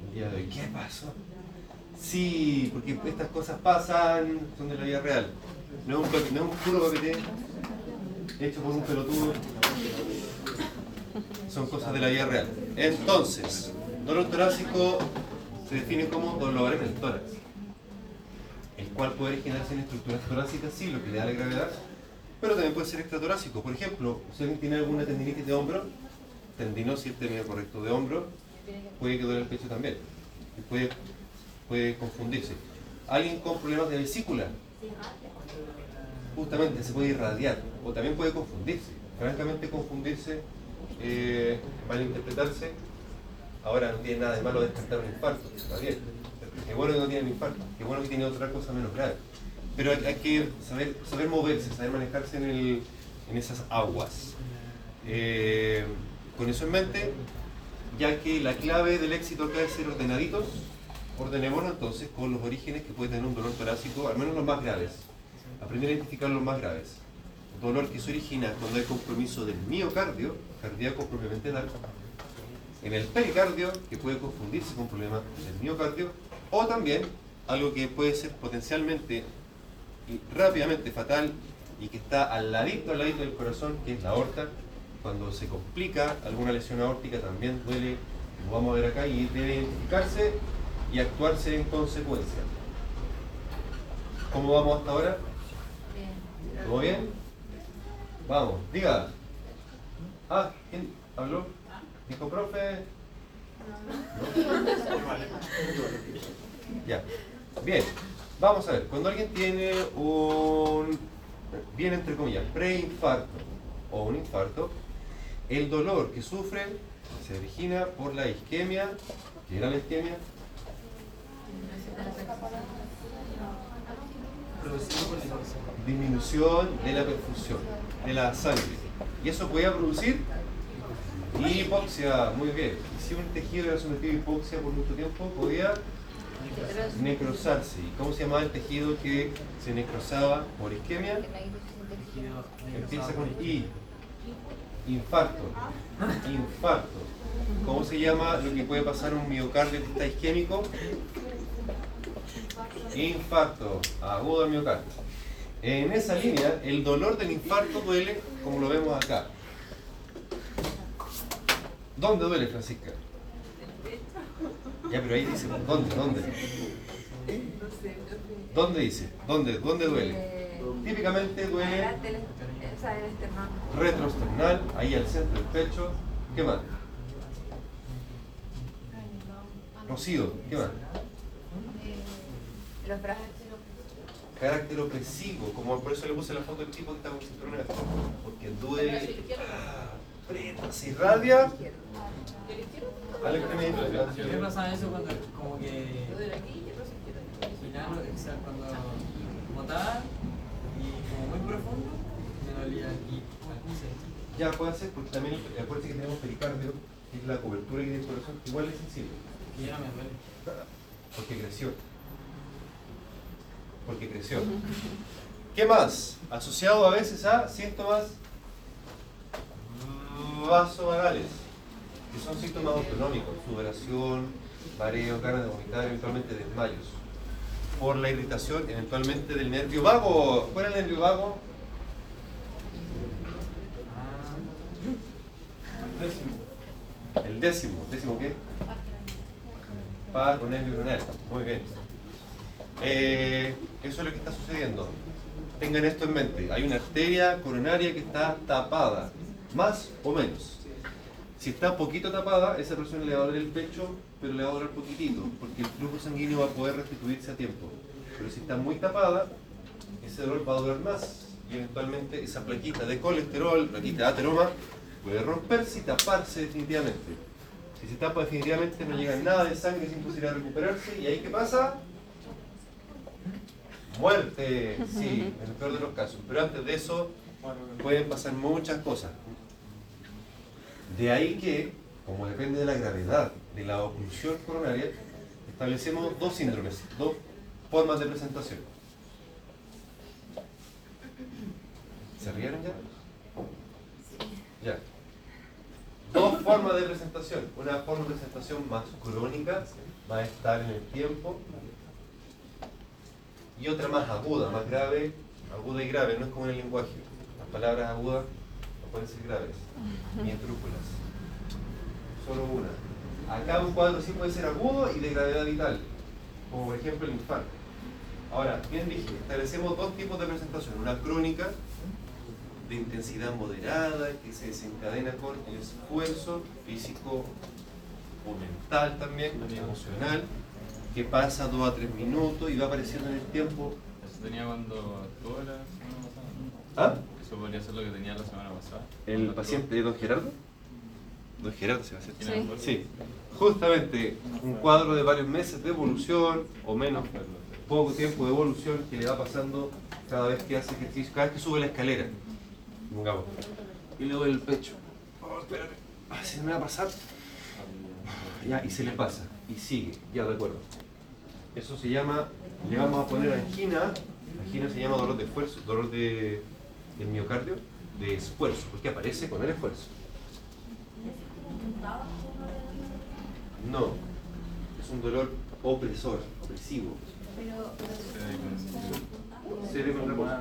el día de hoy. ¿Qué pasó? Sí, porque estas cosas pasan, son de la vida real. No es un, no es un puro papete hecho por un pelotudo. Son cosas de la vida real. Entonces, dolor torácico se define como dolor en el tórax el cual puede originarse en estructuras torácicas, sí, lo que le da la gravedad, pero también puede ser extratorácico. Por ejemplo, si alguien tiene alguna tendinitis de hombro, tendinosis, el término correcto de hombro, puede que duele el pecho también, puede, puede confundirse. Alguien con problemas de vesícula, justamente se puede irradiar, o también puede confundirse. Francamente, confundirse, eh, malinterpretarse, ahora no tiene nada de malo descartar un infarto, está bien. Qué bueno que no tiene un infarto, qué bueno que tiene otra cosa menos grave. Pero hay, hay que saber, saber moverse, saber manejarse en, el- en esas aguas. Eh, con eso en mente, ya que la clave del éxito acá es ser ordenaditos, ordenémonos entonces con los orígenes que puede tener un dolor torácico, al menos los más graves. Aprender a identificar los más graves. Dolor que se origina cuando hay compromiso del miocardio, cardíaco propiamente tal, en el pericardio, que puede confundirse con problemas del miocardio, o también algo que puede ser potencialmente y rápidamente fatal y que está al ladito, al ladito del corazón, que es la aorta. Cuando se complica alguna lesión aórtica también duele, lo vamos a ver acá, y debe identificarse y actuarse en consecuencia. ¿Cómo vamos hasta ahora? ¿Todo bien? Vamos, diga. Ah, ¿quién habló? ¿Dijo profe? Ya. Bien. Vamos a ver. Cuando alguien tiene un, bien entre comillas, preinfarto o un infarto, el dolor que sufre se origina por la isquemia. ¿Qué era la isquemia? Disminución de la perfusión de la sangre. Y eso podía producir hipoxia. Muy bien. Si un tejido era sometido a hipoxia por mucho tiempo, podía necrosarse. ¿Y cómo se llamaba el tejido que se necrosaba por isquemia? Empieza con I. Infarto. Infarto. ¿Cómo se llama lo que puede pasar un miocardio que está isquémico? Infarto. Agudo del miocardio. En esa línea, el dolor del infarto duele como lo vemos acá. ¿Dónde duele, Francisca? Ya, pero ahí dice, ¿dónde? ¿Dónde? ¿Dónde dice? ¿Dónde? ¿Dónde duele? Típicamente duele retroesternal, ahí al centro del pecho. ¿Qué más? Rocío, ¿qué más? Los brazos. Carácter opresivo, como por eso le puse la foto del tipo que está con cinturón porque duele, ah, aprieta, se irradia. ¿Qué pasa eso cuando como que final, o sea, cuando botaba y como muy profundo, me dolía aquí, aquí Ya puede ser, porque también acuérdense que tenemos pericardio, que es la cobertura que tiene el corazón, igual es sensible. Y ya me duele. Porque creció. Porque creció. ¿Qué más? Asociado a veces a síntomas vasovagales, que son síntomas autonómicos, sudoración, mareo, ganas de vomitar, eventualmente desmayos. Por la irritación, eventualmente del nervio vago. ¿Cuál es el nervio vago? El décimo. ¿Décimo qué? Par nervio. Muy bien. Eh, eso es lo que está sucediendo. Tengan esto en mente. Hay una arteria coronaria que está tapada, más o menos. Si está poquito tapada, esa persona le va a doler el pecho, pero le va a doler poquitito, porque el flujo sanguíneo va a poder restituirse a tiempo. Pero si está muy tapada, ese dolor va a doler más y eventualmente esa plaquita de colesterol, plaquita de ateroma, puede romperse y taparse definitivamente. Si se tapa definitivamente no llega nada de sangre sin posibilidad de recuperarse y ahí qué pasa? Muerte, sí, en el peor de los casos. Pero antes de eso pueden pasar muchas cosas. De ahí que, como depende de la gravedad de la oclusión coronaria, establecemos dos síndromes, dos formas de presentación. ¿Se rieron ya? Ya. Dos formas de presentación. Una forma de presentación más crónica, va a estar en el tiempo, y otra más aguda, más grave, aguda y grave, no es como en el lenguaje. Las palabras agudas pueden ser graves, ni esdrújulas. Solo una. Acá un cuadro sí puede ser agudo y de gravedad vital, como por ejemplo el infarto. Ahora, bien dije, establecemos dos tipos de presentación. Una crónica, de intensidad moderada, que se desencadena con el esfuerzo físico o mental también, emocional, que pasa dos a tres minutos y va apareciendo en el tiempo. Eso tenía cuando. ¿Ah? Eso podría ser lo que tenía la semana pasada. ¿El paciente de don Gerardo? Don Gerardo se va a hacer. Sí, justamente un cuadro de varios meses de evolución o menos, poco tiempo de evolución que le va pasando cada vez que hace ejercicio, cada vez que sube la escalera. Pongamos. Y le duele el pecho. Oh, espérate, ah, se me va a pasar. Ya, y se le pasa, y sigue, ya de acuerdo. Eso se llama, le vamos a poner angina, angina se llama dolor de esfuerzo, dolor de, del miocardio, de esfuerzo, porque aparece con el esfuerzo. No, es un dolor opresor, opresivo. Se con reposo.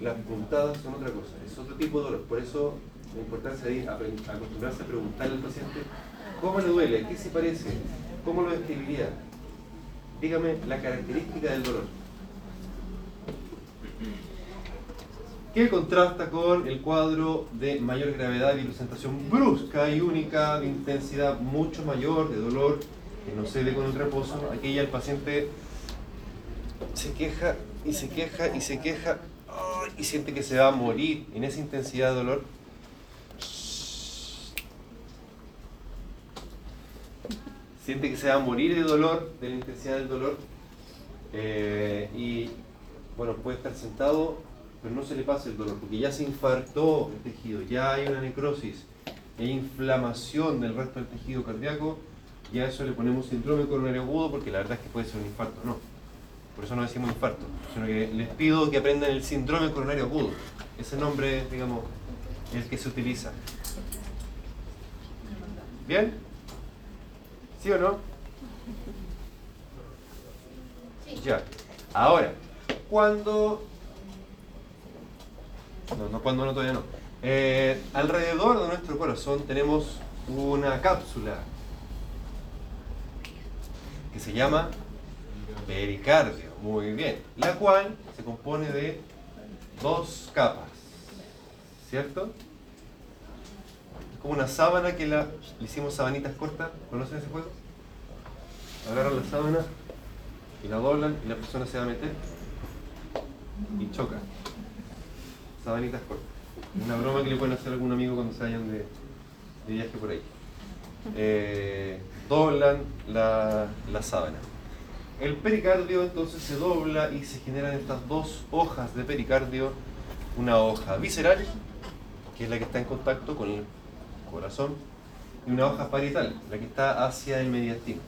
Las puntadas son otra cosa, es otro tipo de dolor. Por eso la importancia acostumbrarse a preguntarle al paciente cómo le duele, qué se parece, cómo lo describiría. Dígame la característica del dolor. Que contrasta con el cuadro de mayor gravedad y presentación brusca y única, de intensidad mucho mayor, de dolor que no cede con el reposo. Aquí ya el paciente se queja y se queja y se queja y siente que se va a morir en esa intensidad de dolor. Siente que se va a morir de dolor, de la intensidad del dolor. eh, y bueno, puede estar sentado pero no se le pasa el dolor, porque ya se infartó el tejido, ya hay una necrosis, hay inflamación del resto del tejido cardíaco, y a eso le ponemos síndrome coronario agudo, porque la verdad es que puede ser un infarto, no. Por eso no decimos infarto, sino que les pido que aprendan el síndrome coronario agudo. Ese nombre, digamos, es el que se utiliza. ¿Bien? ¿Sí o no? Ya. Ahora, cuando no, no cuando no, todavía no. Eh, alrededor de nuestro corazón tenemos una cápsula que se llama pericardio. Muy bien. La cual se compone de dos capas. ¿Cierto? Es como una sábana que la, le hicimos sabanitas cortas. ¿Conocen ese juego? Agarran la sábana y la doblan y la persona se va a meter y choca sabanitas cortas. Una broma que le pueden hacer a algún amigo cuando se vayan de, de viaje por ahí. Eh, doblan la, la sábana. El pericardio entonces se dobla y se generan estas dos hojas de pericardio. Una hoja visceral, que es la que está en contacto con el corazón, y una hoja parietal, la que está hacia el mediastino.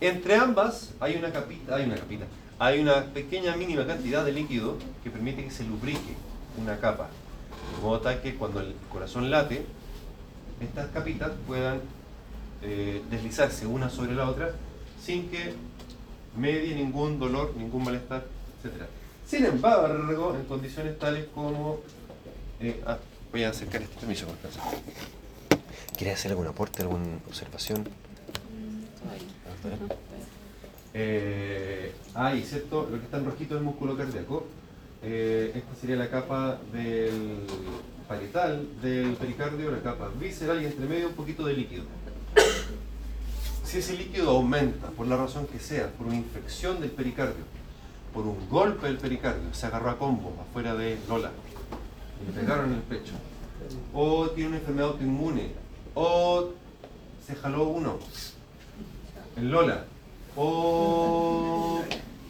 Entre ambas hay una capita, hay una capita, hay una pequeña mínima cantidad de líquido que permite que se lubrique una capa. De modo tal que cuando el corazón late, estas capitas puedan eh, deslizarse una sobre la otra sin que medie ningún dolor, ningún malestar, etc. Sin embargo, en condiciones tales como... eh, ah, voy a acercar este permiso por casa. ¿Quiere hacer algún aporte, alguna observación? Eh, ahí, ¿cierto? Lo que está en rojito es el músculo cardíaco. Eh, esta sería la capa del parietal del pericardio, la capa visceral y entre medio un poquito de líquido. Si ese líquido aumenta, por la razón que sea, por una infección del pericardio, por un golpe del pericardio, se agarró a combo afuera de Lola y le pegaron en el pecho, o tiene una enfermedad autoinmune, o se jaló uno en Lola, o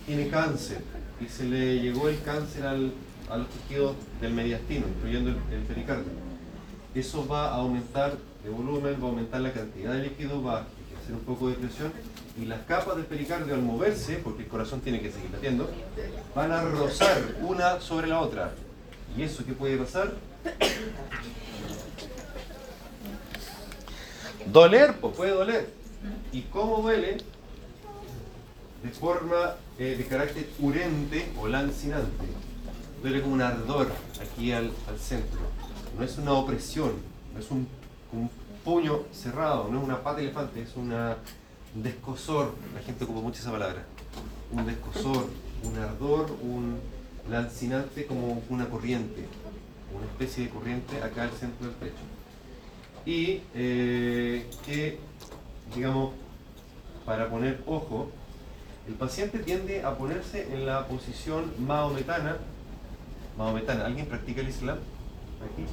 tiene cáncer y se le llegó el cáncer al- a los tejidos del mediastino, incluyendo el, pericardio. Eso va a aumentar de volumen, va a aumentar la cantidad de líquido, va a hacer un poco de presión y las capas del pericardio al moverse, porque el corazón tiene que seguir latiendo, van a rozar una sobre la otra. ¿Y eso qué puede pasar? Doler, pues puede doler. ¿Y cómo duele? De forma eh, de carácter urente o lancinante. Duele como un ardor aquí al, centro. No es una opresión, no es un, un puño cerrado, no es una pata de elefante, es una, un descosor. La gente ocupa mucho esa palabra. Un descosor, un ardor, un lancinante como una corriente, una especie de corriente acá al centro del pecho y eh, que, digamos, para poner ojo, el paciente tiende a ponerse en la posición maometana. Maometana, ¿alguien practica el Islam? Aquí.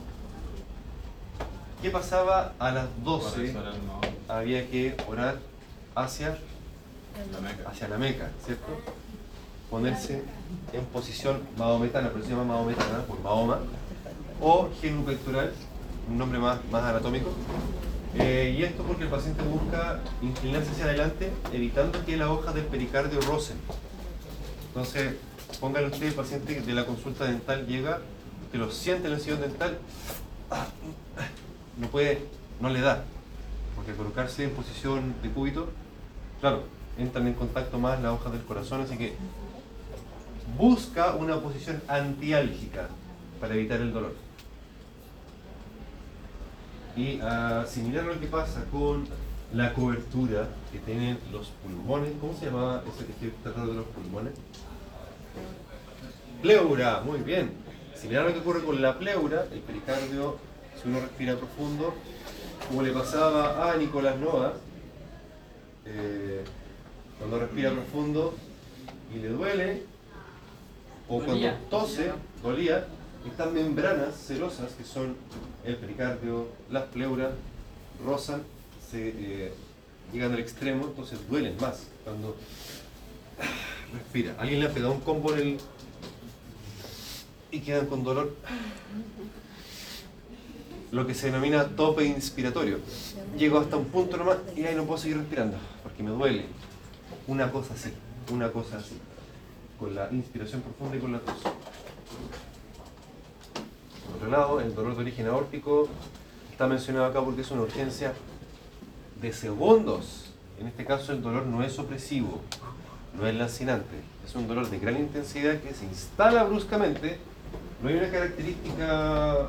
¿Qué pasaba a las 12? Había que orar hacia, La meca. hacia la Meca, ¿cierto? Ponerse en posición maometana, pero se llama maometana por Mahoma, o genupectoral, un nombre más, más anatómico. Eh, y esto porque el paciente busca inclinarse hacia adelante, evitando que las hojas del pericardio rocen. Entonces, póngale usted, el paciente de la consulta dental llega, que lo siente en el sillón dental, no puede, no le da. Porque colocarse en posición de cúbito, claro, entran en contacto más las hojas del corazón, así que busca una posición antiálgica para evitar el dolor. Y ah, similar a lo que pasa con la cobertura que tienen los pulmones, ¿cómo se llamaba eso que estoy tratando de los pulmones? Pleura, muy bien. Similar a lo que ocurre con la pleura, el pericardio, si uno respira profundo, como le pasaba a Nicolás Nova, eh, cuando respira profundo y le duele, o cuando tose, dolía, estas membranas celosas que son el pericardio, las pleuras, rozan, se eh, llegan al extremo, entonces duelen más cuando <sighs> respira. ¿Alguien le ha pegado un combo en el y quedan con dolor? Lo que se denomina tope inspiratorio. Llego hasta un punto nomás y ahí no puedo seguir respirando porque me duele. Una cosa así, una cosa así. Con la inspiración profunda y con la tos. Por otro lado, el dolor de origen aórtico está mencionado acá porque es una urgencia de segundos. En este caso el dolor no es opresivo, no es lancinante. Es un dolor de gran intensidad que se instala bruscamente. No hay una característica,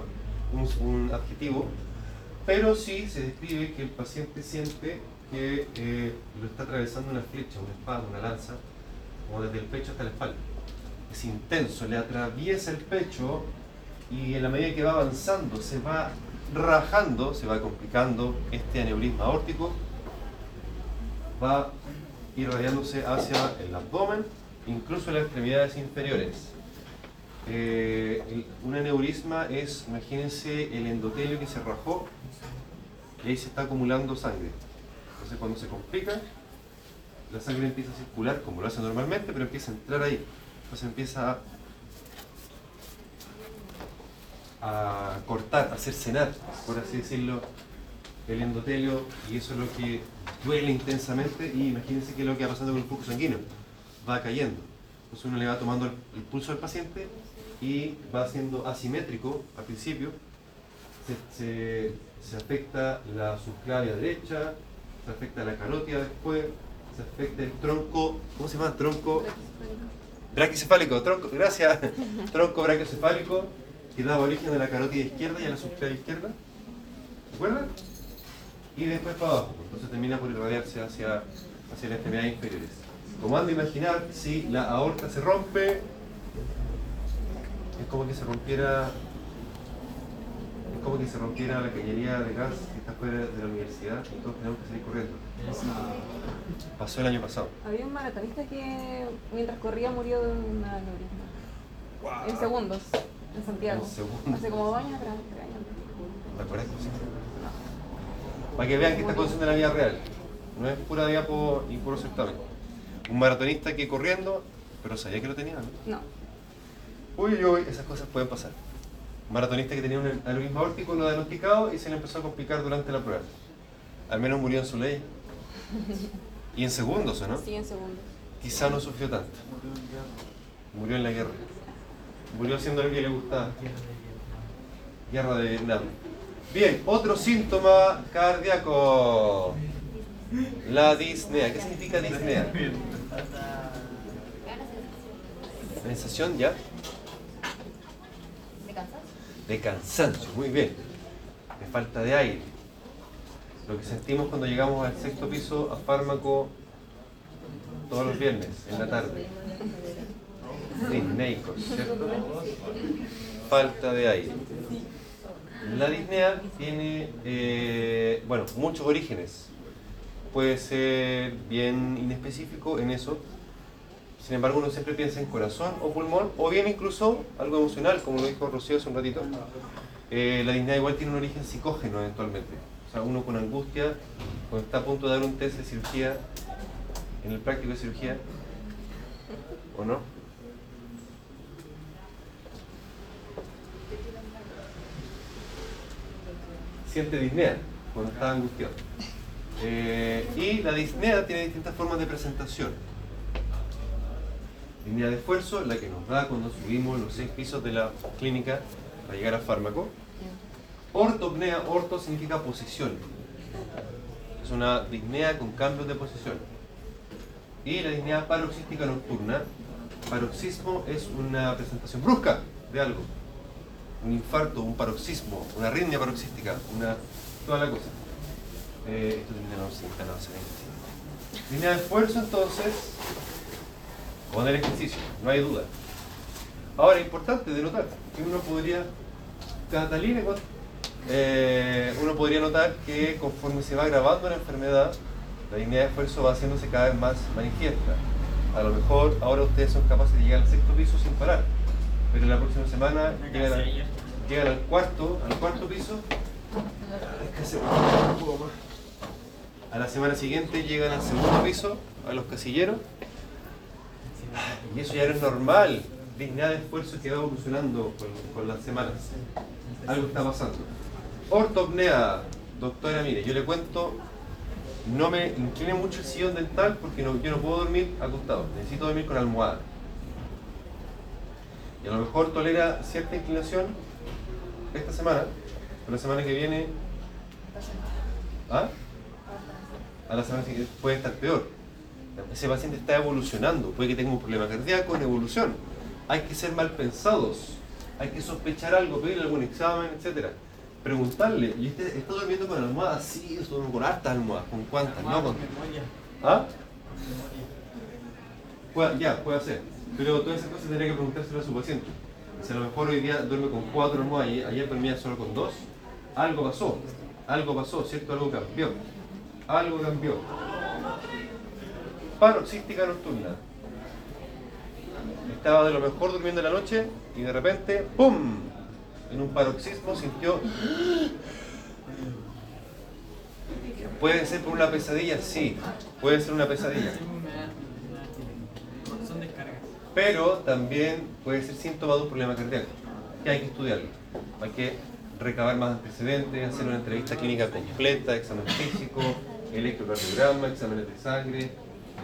un, adjetivo, pero sí se describe que el paciente siente que eh, lo está atravesando una flecha, una espada, una lanza, como desde el pecho hasta la espalda. Es intenso, le atraviesa el pecho y en la medida que va avanzando se va rajando, se va complicando este aneurisma aórtico, va irradiándose hacia el abdomen, incluso las extremidades inferiores. Eh, un aneurisma es, imagínense, el endotelio que se rajó y ahí se está acumulando sangre. Entonces cuando se complica, la sangre empieza a circular como lo hace normalmente, pero empieza a entrar ahí. Entonces empieza a a cortar, a hacer cenar, por así decirlo, el endotelio y eso es lo que duele intensamente y imagínense qué es lo que va pasando con el flujo sanguíneo, va cayendo. Entonces uno le va tomando el, el pulso al paciente y va siendo asimétrico al principio, se, se- se afecta la subclavia derecha, se afecta la carótida después, se afecta el tronco, ¿cómo se llama? Tronco. Braquicefálico, tronco, gracias, <laughs> tronco braquicefálico que daba origen a la carótida izquierda y a la subclavia izquierda, ¿se acuerdan? Y después para abajo, entonces termina por irradiarse hacia, hacia las extremidades inferiores. Como han de imaginar, si la aorta se rompe, es como que se rompiera es como que se rompiera la cañería de gas que está fuera de la universidad y todos tenemos que salir corriendo. Pasó el año pasado. Había un maratonista que mientras corría murió de un aneurisma. En segundos, en Santiago. En. Hace como dos años tres años. ¿Te acuerdas? Sí. Para que vean que está conociendo la vida real. No es pura diapo y puro certamen. Un maratonista que corriendo, pero sabía que lo tenía, ¿no? No. Uy, uy, uy, esas cosas pueden pasar. Un maratonista que tenía un aneurisma aórtico lo diagnosticado y se le empezó a complicar durante la prueba. Al menos murió en su ley. <laughs> Y en segundos, ¿o no? Sí, en segundos. Quizá no sufrió tanto. Murió en la guerra. Murió haciendo lo que le gustaba. Guerra de Vietnam. Bien, otro síntoma cardíaco. La disnea. ¿Qué significa disnea? Sensación ya ¿Me cansas? de cansancio. Muy bien. De falta de aire. Lo que sentimos cuando llegamos al sexto piso a fármaco todos los viernes en la tarde. Disneicos, ¿cierto? Falta de aire. La disnea tiene, eh, bueno, muchos orígenes. Puede ser bien inespecífico en eso. Sin embargo, uno siempre piensa en corazón o pulmón, o bien incluso algo emocional, como lo dijo Rocío hace un ratito. Eh, la disnea igual tiene un origen psicógeno eventualmente. O sea, uno con angustia, cuando está a punto de dar un test de cirugía, en el práctico de cirugía, ¿o no? Siente disnea cuando está angustiado. Eh, y la disnea tiene distintas formas de presentación. Disnea de esfuerzo, la que nos da cuando subimos los seis pisos de la clínica para llegar al fármaco. Ortopnea, orto significa posición. Es una disnea con cambios de posición. Y la disnea paroxística nocturna Paroxismo es una presentación brusca de algo. Un infarto, un paroxismo, una arritmia paroxística, una, toda la cosa. Eh, esto termina en la 11, en la 11, 20. Línea de esfuerzo entonces, con el ejercicio, no hay duda. Ahora, importante de notar que uno podría, Catalina, eh, uno podría notar que conforme se va agravando la enfermedad, la línea de esfuerzo va haciéndose cada vez más manifiesta. A lo mejor ahora ustedes son capaces de llegar al sexto piso sin parar, pero la próxima semana llegan, llegan al cuarto, al cuarto piso. A la semana siguiente llegan al segundo piso, a los casilleros, y eso ya no es normal. Línea de esfuerzo que va evolucionando con, las semanas. Algo está pasando. Ortopnea, doctora, mire, yo le cuento, no me incline mucho el sillón dental porque yo no puedo dormir acostado, necesito dormir con almohada. Y a lo mejor tolera cierta inclinación esta semana, pero la semana que viene, ¿ah? A la semana siguiente puede estar peor. Ese paciente está evolucionando, puede que tenga un problema cardíaco en evolución. Hay que ser mal pensados, hay que sospechar algo, pedir algún examen, etcétera. Preguntarle, ¿y usted está durmiendo con almohadas? Sí, con hartas almohadas, ¿con cuántas? No, con... memoria. ¿Ah? Puede- ya, puede ser. Pero todas esas cosas tendría que preguntárselo a su paciente. Si a lo mejor hoy día duerme con cuatro almohadas ayer dormía solo con dos, algo pasó. Algo pasó, ¿cierto? Algo cambió. Algo cambió. Paroxística nocturna. Estaba de lo mejor durmiendo en la noche y de repente, ¡pum! En un paroxismo sintió <gasps> ¿Puede ser por una pesadilla? Sí, puede ser una pesadilla. Sí, me da- me da- Son descargas. Pero también puede ser síntoma de un problema cardíaco, que hay que estudiarlo. Hay que recabar más antecedentes, hacer una entrevista clínica completa, examen físico, electrocardiograma, exámenes de sangre,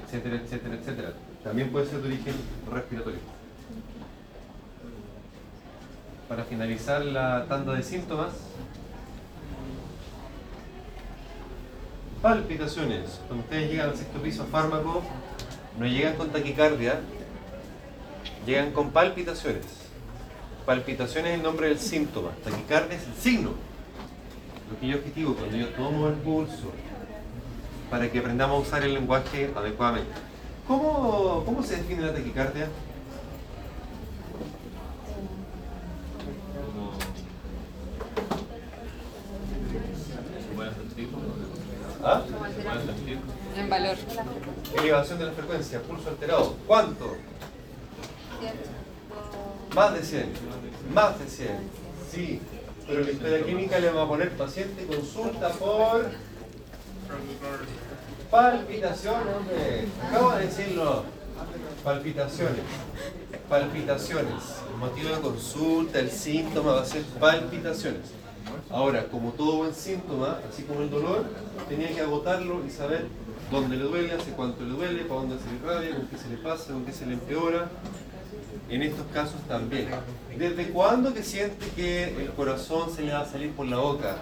etcétera, etcétera, etcétera. También puede ser de origen respiratorio. Para finalizar la tanda de síntomas, palpitaciones. Cuando ustedes llegan al sexto piso a fármaco, no llegan con taquicardia, llegan con palpitaciones. Palpitaciones es el nombre del síntoma, taquicardia es el signo. Lo que yo objetivo cuando yo tomo el pulso, para que aprendamos a usar el lenguaje adecuadamente. ¿Cómo, cómo se define la taquicardia? ¿Ah? ¿Se puede sentir? En valor. Elevación de la frecuencia, pulso alterado. ¿Cuánto? Más de 100. Más de 100. Sí. Pero la historia clínica le va a poner paciente consulta por palpitación, hombre. Acabo de decirlo. Palpitaciones. Palpitaciones. El motivo de consulta, el síntoma va a ser palpitaciones. Ahora, como todo buen síntoma, así como el dolor, tenía que agotarlo y saber dónde le duele, hace cuánto le duele, para dónde se le irradia, con qué se le pasa, con qué se le empeora. En estos casos también. ¿Desde cuándo que siente que el corazón se le va a salir por la boca?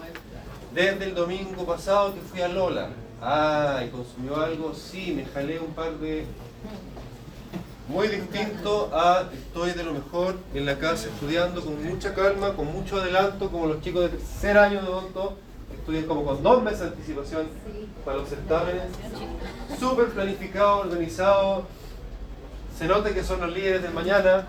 Desde el domingo pasado que fui a Lola. Ah, ¿y consumió algo? Sí, me jalé un par de... Muy distinto a estoy de lo mejor en la casa estudiando con mucha calma, con mucho adelanto, como los chicos de tercer año de odonto, estudian como con dos meses de anticipación para los certámenes. Súper planificado, organizado. Se nota que son los líderes del mañana.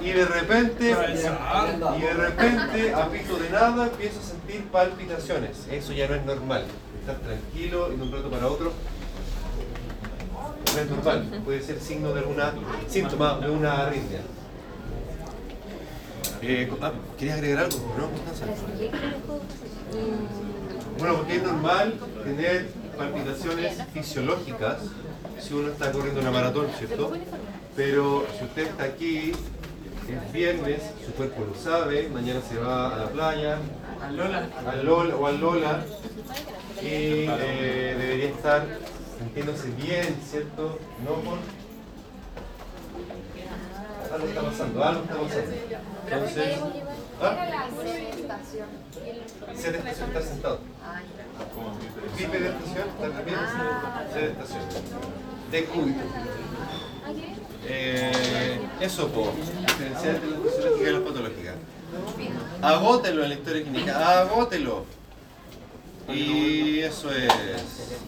Y de repente, y de repente, a pito de nada, empiezo a sentir palpitaciones. Eso ya no es normal. Estar tranquilo y de un rato para otro. No es normal. Puede ser signo de alguna síntoma de una arritmia. Eh, ah, ¿Querías agregar algo? Bueno, porque es normal tener palpitaciones fisiológicas si uno está corriendo una maratón, ¿cierto? Pero si usted está aquí, es viernes, su cuerpo lo sabe, mañana se va a la playa, Al Lola. al Lola o al Lola, y eh, debería estar sintiéndose bien, ¿cierto? No por... Algo está pasando, algo está pasando. Entonces, ¿ah? sedestación, está sentado. Como Bipedestación, ¿está bien? Sedestación. de cúbito. Eh, eso, po, diferenciar entre la fisiológica y la patológica. Agótelo en la historia clínica, agótelo. Y eso es.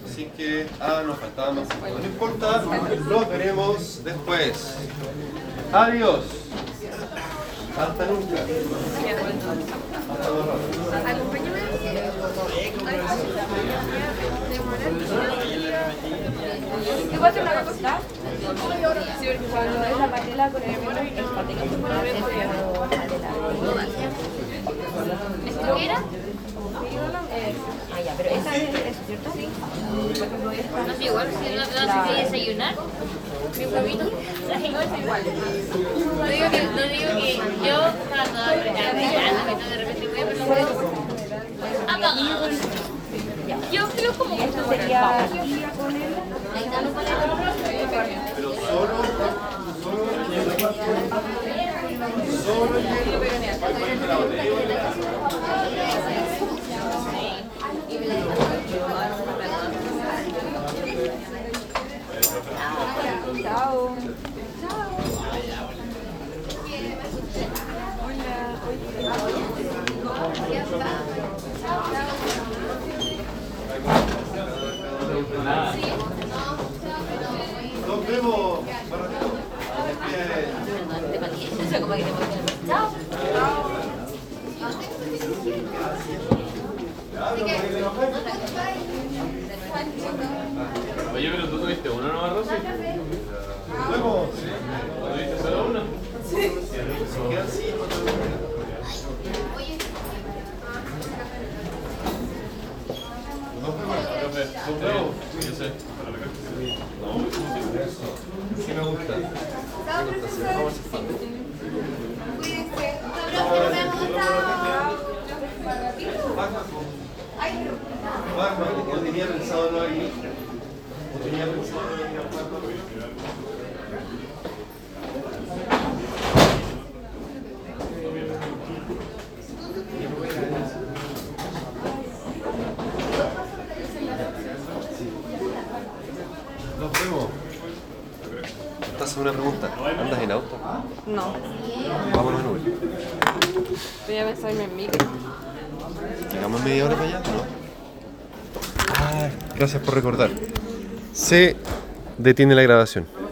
Así que, ah, nos faltaba más. No importa, nos veremos después. Adiós. Hasta nunca. Rato. ¿Qué cuando es la patela con el mono, el patela con el mono, ¿Esto qué era? Ah, ya, pero esa es ¿cierto? Por ejemplo, esta. No igual, si no te das que desayunar, mi huevito, las. No digo que, no digo que yo cuando de repente voy a pensar, apagado. Yo creo como que Esto sería guía con él. Pero solo, solo, solo Chao. Nos vemos. Te Chao. Oye, pero tú tuviste uno nomás, Rosy. Nos vemos. ¿Tú tuviste solo uno? Quedan cinco todavía. Nos vemos. Profe, Nos vemos. Yo sé. Para la casa. Sí me gusta. Me gusta hacer vamos a hacer fan. Batman, yo tenía pensado no ir. O tenía pensado no ir a Batman. Nos vemos. ¿Estás haciendo una pregunta? ¿Andas en auto? No, Vámonos en Uber. Voy a pensarme en micro. ¿Llegamos media hora para allá? No. Ah, gracias por recordar. Se detiene la grabación.